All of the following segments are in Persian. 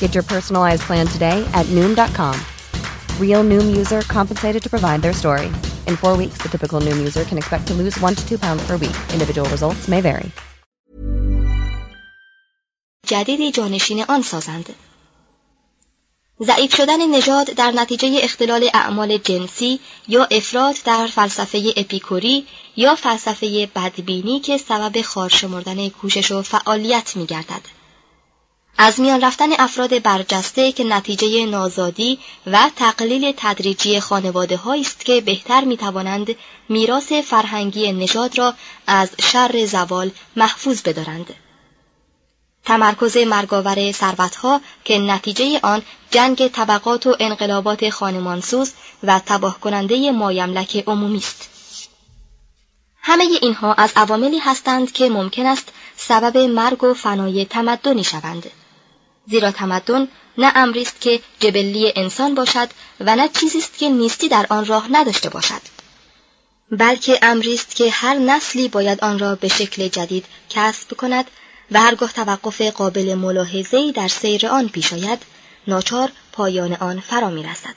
Get your personalized plan today at Noom.com. Real Noom user compensated to provide their story. In four weeks, the typical Noom user can expect to lose one to two pounds per week. Individual results may vary. جدیدی جانشین آن سازند. ضعیف شدن نژاد در نتیجه اختلال اعمال جنسی یا افراد در فلسفه اپیکوری یا فلسفه بدبینی که سبب خارشمردن کوشش و فعالیت می گردد. از میان رفتن افراد برجسته که نتیجه نازادی و تقلیل تدریجی خانواده است که بهتر می توانند میراث فرهنگی نژاد را از شر زوال محفوظ بدارند. تمرکز مرگاور ثروتها که نتیجه آن جنگ طبقات و انقلابات خانمانسوز و تباه کننده مایملک عمومی است. همه اینها از عواملی هستند که ممکن است سبب مرگ و فنای تمدنی شوند. زیرا تمدن نه امری است که جبلی انسان باشد و نه چیزی است که نیستی در آن راه نداشته باشد. بلکه امری است که هر نسلی باید آن را به شکل جدید کسب کند و هرگاه توقف قابل ملاحظه‌ای در سیر آن پیش آید ناچار پایان آن فرا می‌رسد.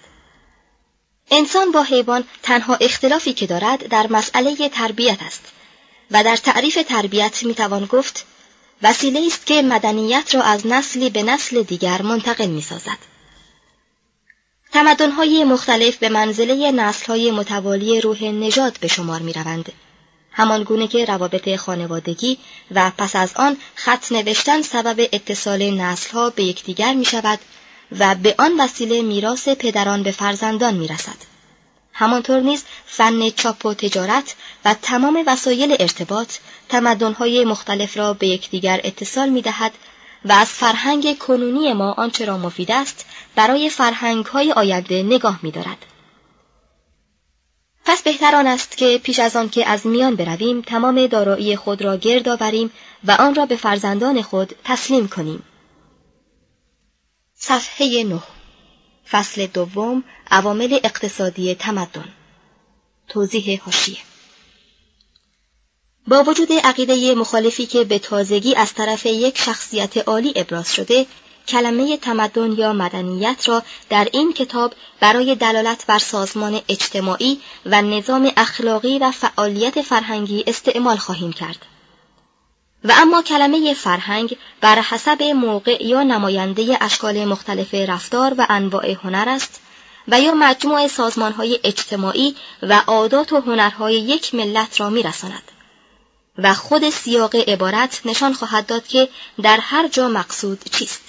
انسان با حیوان تنها اختلافی که دارد در مسئله تربیت است و در تعریف تربیت می‌توان گفت وسیله است که مدنیت را از نسلی به نسل دیگر منتقل می سازد. تمدنهای مختلف به منزله نسلهای متوالی روح نژاد به شمار می روند. همان گونه که روابط خانوادگی و پس از آن خط نوشتن سبب اتصال نسلها به یکدیگر می شود و به آن وسیله میراث پدران به فرزندان می رسد. همانطور نیز فن چاپ و تجارت و تمام وسایل ارتباط تمدنهای مختلف را به یکدیگر اتصال می دهد و از فرهنگ کنونی ما آنچه را مفید است برای فرهنگهای آینده نگاه می دارد. پس بهتر آن است که پیش از آن که از میان برویم تمام دارایی خود را گرد آوریم و آن را به فرزندان خود تسلیم کنیم. صفحه 9 فصل دوم عوامل اقتصادی تمدن. توضیح حاشیه. با وجود عقیده مخالفی که به تازگی از طرف یک شخصیت عالی ابراز شده کلمه تمدن یا مدنیت را در این کتاب برای دلالت بر سازمان اجتماعی و نظام اخلاقی و فعالیت فرهنگی استعمال خواهیم کرد. و اما کلمه فرهنگ بر حسب موقع یا نماینده اشکال مختلف رفتار و انواع هنر است و یا مجموع سازمانهای اجتماعی و عادات و هنرهای یک ملت را میرساند. و خود سیاق عبارت نشان خواهد داد که در هر جا مقصود چیست.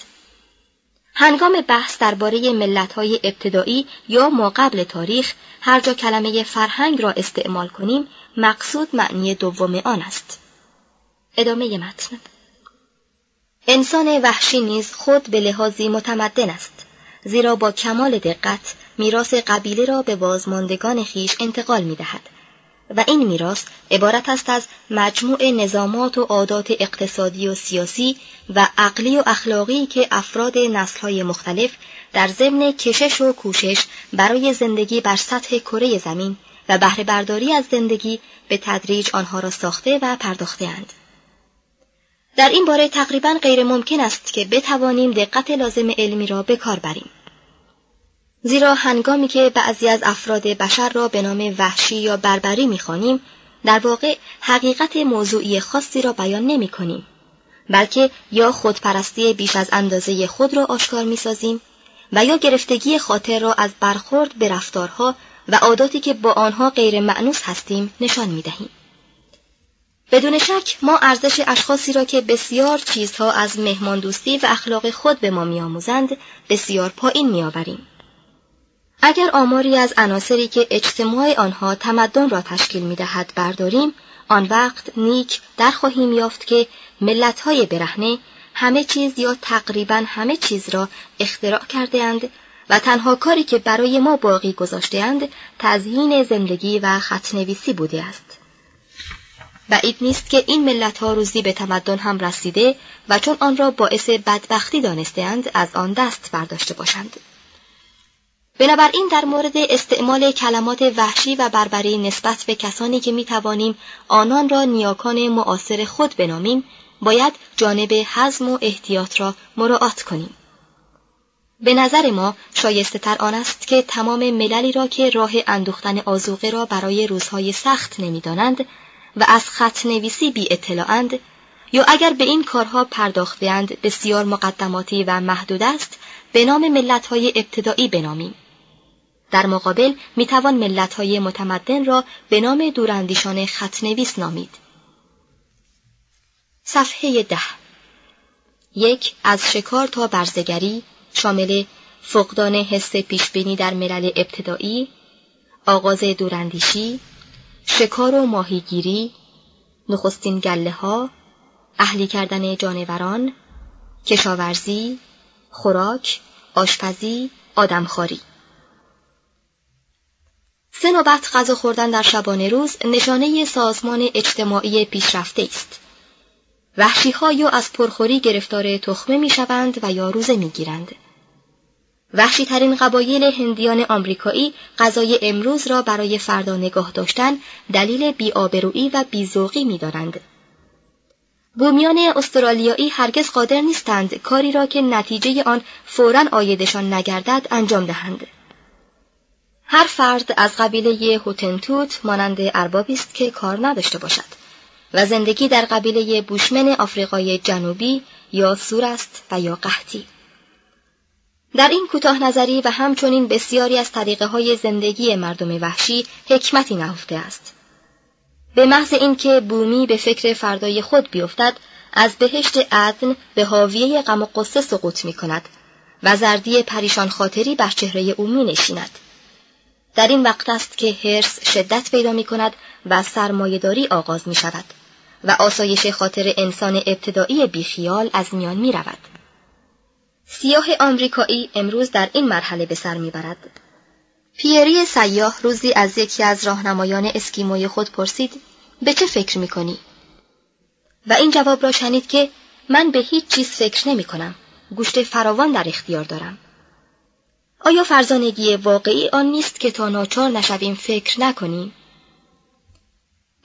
هنگام بحث درباره ملت‌های ابتدایی یا ما قبل تاریخ هر جا کلمه فرهنگ را استعمال کنیم مقصود معنی دوم آن است. ادامه متن انسان وحشی نیز خود به لحاظی متمدن است زیرا با کمال دقت میراث قبیله را به بازماندگان خیش انتقال می دهد و این میراث عبارت است از مجموع نظامات و عادات اقتصادی و سیاسی و عقلی و اخلاقی که افراد نسلهای مختلف در ضمن کشش و کوشش برای زندگی بر سطح کره زمین و بهره برداری از زندگی به تدریج آنها را ساخته و پرداختهاند. در این باره تقریبا غیر ممکن است که بتوانیم دقت لازم علمی را به کار بریم. زیرا هنگامی که بعضی از افراد بشر را به نام وحشی یا بربری می‌خوانیم در واقع حقیقت موضوعی خاصی را بیان نمی کنیم بلکه یا خودپرستی بیش از اندازه خود را آشکار می سازیم و یا گرفتگی خاطر را از برخورد به رفتارها و عاداتی که با آنها غیر معنوس هستیم نشان می دهیم. بدون شک ما ارزش اشخاصی را که بسیار چیزها از مهماندوستی و اخلاق خود به ما میآموزند بسیار پایین میآوریم اگر آماری از عناصری که اجتماع آنها تمدن را تشکیل می دهد برداریم آن وقت نیک در خواهیم یافت که ملت‌های برهنه همه چیز یا تقریبا همه چیز را اختراع کرده اند و تنها کاری که برای ما باقی گذاشته اند تزیین زندگی و خطنویسی بوده است. بعید نیست که این ملت ها روزی به تمدن هم رسیده و چون آن را باعث بدبختی دانستهاند از آن دست برداشته باشند. بنابراین در مورد استعمال کلمات وحشی و بربری نسبت به کسانی که می توانیم آنان را نیاکان معاصر خود بنامیم باید جانب حزم و احتیاط را مراعات کنیم. به نظر ما شایسته تر آن است که تمام مللی را که راه اندوختن آزوقه را برای روزهای سخت نمی‌دانند و از خط نویسی بی اطلاعند یا اگر به این کارها پرداختهاند بسیار مقدماتی و محدود است به نام ملت‌های ابتدایی بنامیم. در مقابل می‌توان ملت‌های متمدن را به نام دوراندیشان خطنویس نامید. صفحه ده یک از شکار تا برزگری شامل فقدان حس پیشبینی در ملل ابتدایی، آغاز دوراندیشی، شکار و ماهیگیری، نخستین گله ها، اهلی کردن جانوران، کشاورزی، خوراک، آشپزی، آدمخواری. سه نوبت غذا خوردن در شبانه روز نشانه سازمان اجتماعی پیشرفته است. وحشی ها یا از پرخوری گرفتار تخمه می شوند و یا روزه می گیرند. وحشی ترین قبایل هندیان آمریکایی غذای امروز را برای فردا نگاه داشتن دلیل بیآبرویی و بیزوقی می دارند. بومیان استرالیایی هرگز قادر نیستند کاری را که نتیجه آن فورا آیدشان نگردد انجام دهند. هر فرد از قبیله هوتنتوت مانند اربابی است که کار نداشته باشد و زندگی در قبیله بوشمن آفریقای جنوبی یا سور است و یا قحطی. در این کوتاه نظری و همچنین بسیاری از طریقه های زندگی مردم وحشی حکمتی نهفته است. به محض اینکه بومی به فکر فردای خود بیفتد از بهشت عدن به حاویه غم و قصه سقوط می کند و زردی پریشان خاطری بر چهره او می نشیند. در این وقت است که هرس شدت پیدا می کند و سرمایهداری آغاز می شود و آسایش خاطر انسان ابتدایی بیخیال از میان می رود. سیاه آمریکایی امروز در این مرحله به سر می‌برد. پیری سیاه روزی از یکی از راهنمایان اسکیموی خود پرسید به چه فکر می‌کنی؟ و این جواب را شنید که من به هیچ چیز فکر نمی کنم. گوشت فراوان در اختیار دارم. آیا فرزانگی واقعی آن نیست که تا ناچار نشویم فکر نکنیم؟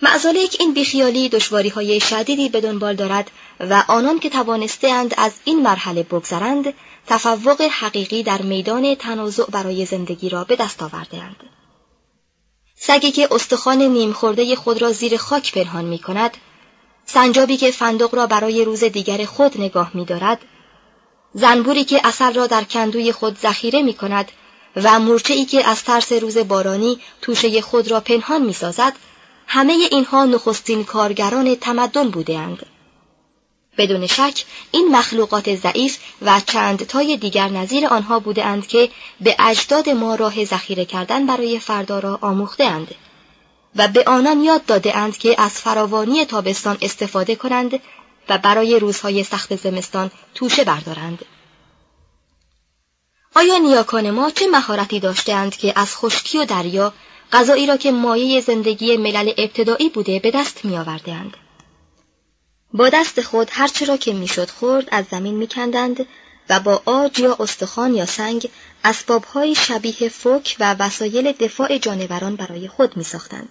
معزالک این بیخیالی دشواری های شدیدی به دنبال دارد و آنان که توانستهاند از این مرحله بگذرند تفوق حقیقی در میدان تنازع برای زندگی را به دست آوردهاند. سگی که استخوان نیم خورده خود را زیر خاک پنهان می کند، سنجابی که فندق را برای روز دیگر خود نگاه می دارد، زنبوری که اثر را در کندوی خود ذخیره می کند و مورچه ای که از ترس روز بارانی توشه خود را پنهان می سازد، همه اینها نخستین کارگران تمدن بودهاند. بدون شک این مخلوقات ضعیف و چند تای دیگر نظیر آنها بودند که به اجداد ما راه ذخیره کردن برای فردا را آموخته اند و به آنان یاد داده اند که از فراوانی تابستان استفاده کنند و برای روزهای سخت زمستان توشه بردارند. آیا نیاکان ما چه مهارتی داشتند که از خشکی و دریا غذایی را که مایه زندگی ملل ابتدایی بوده به دست می آوردند؟ با دست خود هرچه را که می‌شد خورد از زمین میکندند و با آج یا استخوان یا سنگ اسبابهای شبیه فوک و وسایل دفاع جانوران برای خود میساختند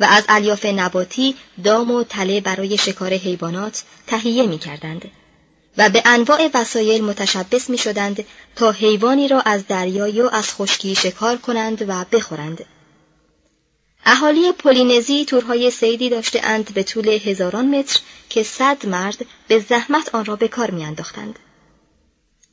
و از الیاف نباتی دام و تله برای شکار حیوانات تهیه می‌کردند و به انواع وسایل متشبس می شدند تا حیوانی را از دریا یا از خشکی شکار کنند و بخورند. اهالی پولینزی تورهای سیدی داشته اند به طول هزاران متر که صد مرد به زحمت آن را به کار میانداختند.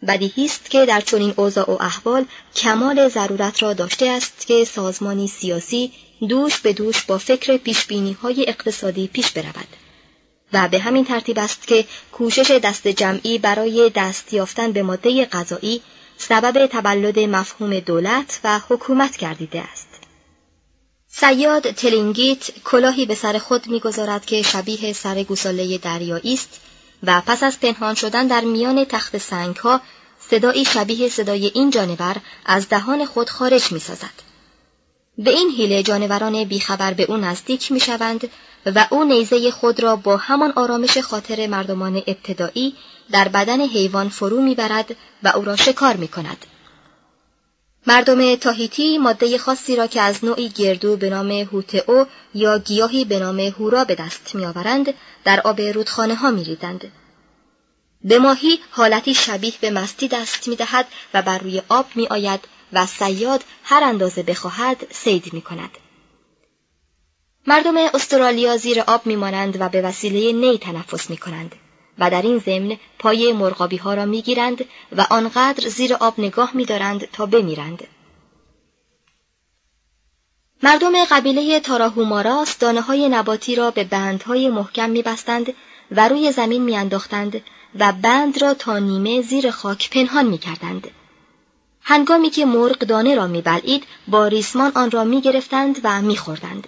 بدیهی است که در چنین اوضاع و احوال کمال ضرورت را داشته است که سازمانی سیاسی دوش به دوش با فکر پیشبینی های اقتصادی پیش برود و به همین ترتیب است که کوشش دست جمعی برای دست یافتن به ماده غذایی سبب تولد مفهوم دولت و حکومت گردیده است. سیاد تلینگیت کلاهی به سر خود می‌گذارد که شبیه سر گوساله دریایی است و پس از پنهان شدن در میان تخت سنگ ها صدایی شبیه صدای این جانور از دهان خود خارج می سازد. به این حیله جانوران بیخبر به او نزدیک می شوند و او نیزه خود را با همان آرامش خاطر مردمان ابتدایی در بدن حیوان فرو می‌برد و او را شکار می کند. مردم تاهیتی ماده خاصی را که از نوعی گردو به نام هوتئو یا گیاهی به نام هورا به دست میآورند در آب رودخانه ها میریزند. به ماهی حالتی شبیه به مستی دست می‌دهد و بر روی آب میآید و سیاد هر اندازه بخواهد سید می کند. مردم استرالیا زیر آب میمانند و به وسیله نی تنفس می کنند. و در این ضمن پای مرغابی ها را می‌گیرند و آنقدر زیر آب نگاه میدارند تا بمیرند. مردم قبیله تاراهوماراس دانه های نباتی را به بندهای محکم میبستند و روی زمین میانداختند و بند را تا نیمه زیر خاک پنهان می‌کردند. هنگامی که مرغ دانه را میبلعید با ریسمان آن را می‌گرفتند و میخوردند.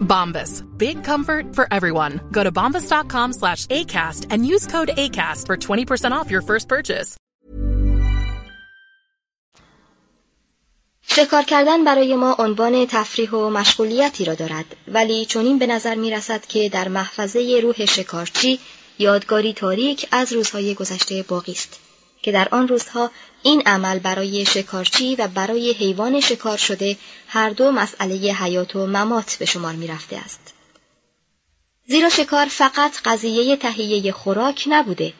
Bombas. Big comfort for everyone. Go to bombas.com slash ACAST and use code ACAST for 20% off your first purchase. شکار کردن برای ما عنوان تفریح و مشغولیتی را دارد ولی چنین به نظر می رسد که در محفظه روح شکارچی یادگاری تاریک از روزهای گذشته باقی است که در آن روزها این عمل برای شکارچی و برای حیوان شکار شده هر دو مسئله حیات و ممات به شمار می رفته است. زیرا شکار فقط قضیه تهیه خوراک نبوده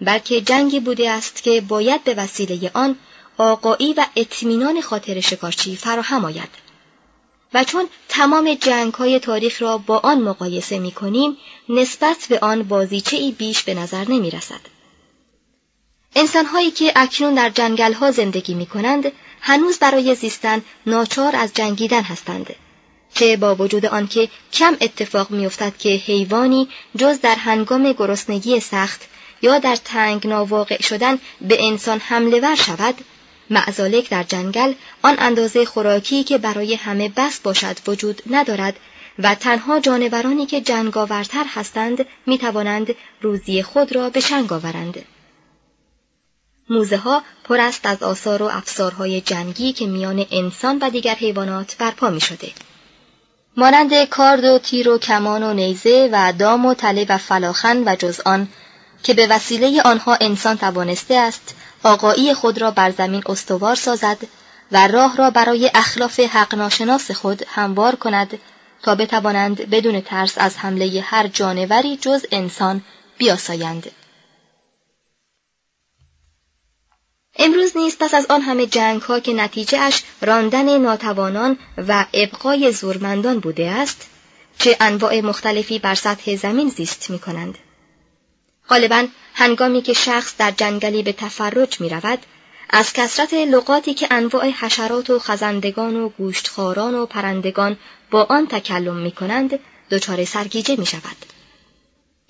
بلکه جنگی بوده است که باید به وسیله آن آقایی و اطمینان خاطر شکارچی فراهم آید و چون تمام جنگ های تاریخ را با آن مقایسه می کنیم نسبت به آن بازیچه ای بیش به نظر نمی رسد. انسانهایی که اکنون در جنگل ها زندگی می کنند هنوز برای زیستن ناچار از جنگیدن هستند. که با وجود آنکه کم اتفاق میافتد که حیوانی جز در هنگام گرسنگی سخت یا در تنگ ناواقع شدن به انسان حمله ور شود معزالک در جنگل آن اندازه خوراکی که برای همه بس باشد وجود ندارد و تنها جانورانی که جنگاورتر هستند می توانند روزی خود را به شنگ آورند. موزه ها پر است از آثار و افسارهای جنگی که میان انسان و دیگر حیوانات برپا می شده. مانند کارد و تیر و کمان و نیزه و دام و تله و فلاخن و جز آن که به وسیله آنها انسان توانسته است آقایی خود را بر زمین استوار سازد و راه را برای اخلاف حق ناشناس خود هموار کند تا بتوانند بدون ترس از حمله هر جانوری جز انسان بیاسایند. امروز نیز پس از آن همه جنگ ها که نتیجه اش راندن ناتوانان و ابقای زورمندان بوده است چه انواع مختلفی بر سطح زمین زیست می کنند. غالبا هنگامی که شخص در جنگلی به تفرج می رود از کسرت لغاتی که انواع حشرات و خزندگان و گوشتخاران و پرندگان با آن تکلم می کنند دچار سرگیجه می شود.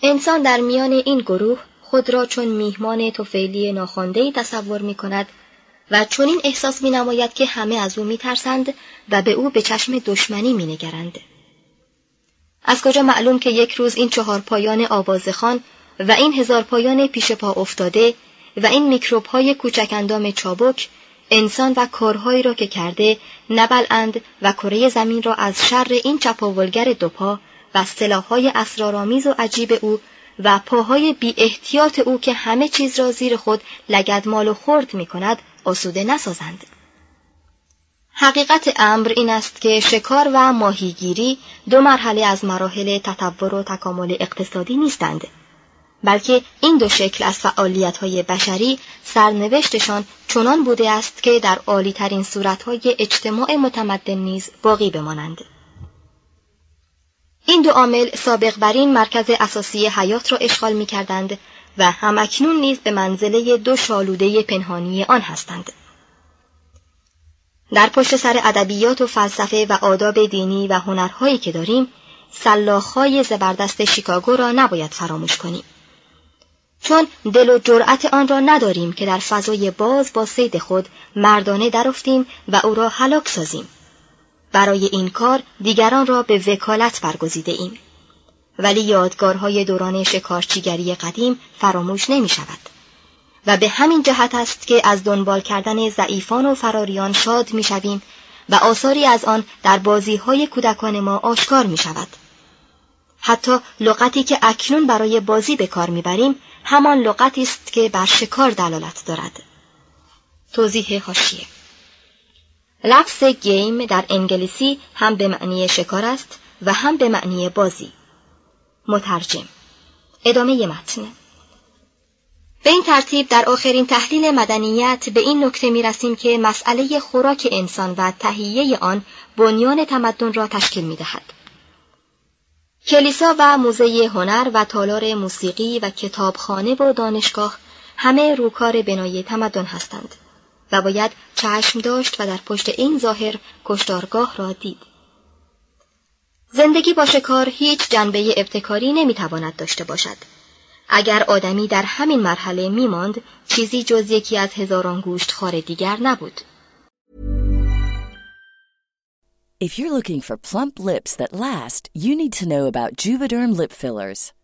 انسان در میان این گروه خود را چون میهمان توفیلی ناخواندهای تصور می کند و چنین احساس می نماید که همه از او می ترسند و به او به چشم دشمنی می نگرند. از کجا معلوم که یک روز این چهار پایان آوازخان و این هزار پایان پیش پا افتاده و این میکروب های کوچک چابک انسان و کارهایی را که کرده نبلند و کره زمین را از شر این چپاولگر دوپا و سلاحهای اسرارآمیز و عجیب او و پاهای بی احتیاط او که همه چیز را زیر خود لگد مال و خرد می کند آسوده نسازند. حقیقت امر این است که شکار و ماهیگیری دو مرحله از مراحل تطور و تکامل اقتصادی نیستند بلکه این دو شکل از فعالیت های بشری سرنوشتشان چنان بوده است که در عالی ترین صورت های اجتماع متمدن نیز باقی بمانند. این دو عامل سابق بر این مرکز اساسی حیات را اشغال می کردند و همکنون نیز به منزله دو شالوده پنهانی آن هستند. در پشت سر ادبیات و فلسفه و آداب دینی و هنرهایی که داریم، سلاخهای زبردست شیکاگو را نباید فراموش کنیم. چون دل و جرأت آن را نداریم که در فضای باز با سید خود مردانه درفتیم و او را هلاک سازیم. برای این کار دیگران را به وکالت برگزیده ایم. ولی یادگارهای دوران شکارچیگری قدیم فراموش نمی شود. و به همین جهت است که از دنبال کردن ضعیفان و فراریان شاد می شویم و آثاری از آن در بازی های کودکان ما آشکار می شود. حتی لغتی که اکنون برای بازی به کار می‌بریم همان لغتی است که بر شکار دلالت دارد توضیح حاشیه لفظ گیم در انگلیسی هم به معنی شکار است و هم به معنی بازی. مترجم. ادامه متن. به این ترتیب در آخرین تحلیل مدنیت به این نکته می رسیم که مسئله خوراک انسان و تهیه آن بنیان تمدن را تشکیل می دهد. کلیسا و موزه هنر و تالار موسیقی و کتابخانه و دانشگاه همه روکار بنای تمدن هستند. و باید چشم داشت و در پشت این ظاهر کشتارگاه را دید. زندگی با شکار هیچ جنبه ابتکاری نمی‌تواند داشته باشد. اگر آدمی در همین مرحله میماند چیزی جز یکی از هزاران گوشت خار دیگر نبود. If you're looking for plump lips that last, you need to know about Juvederm lip fillers.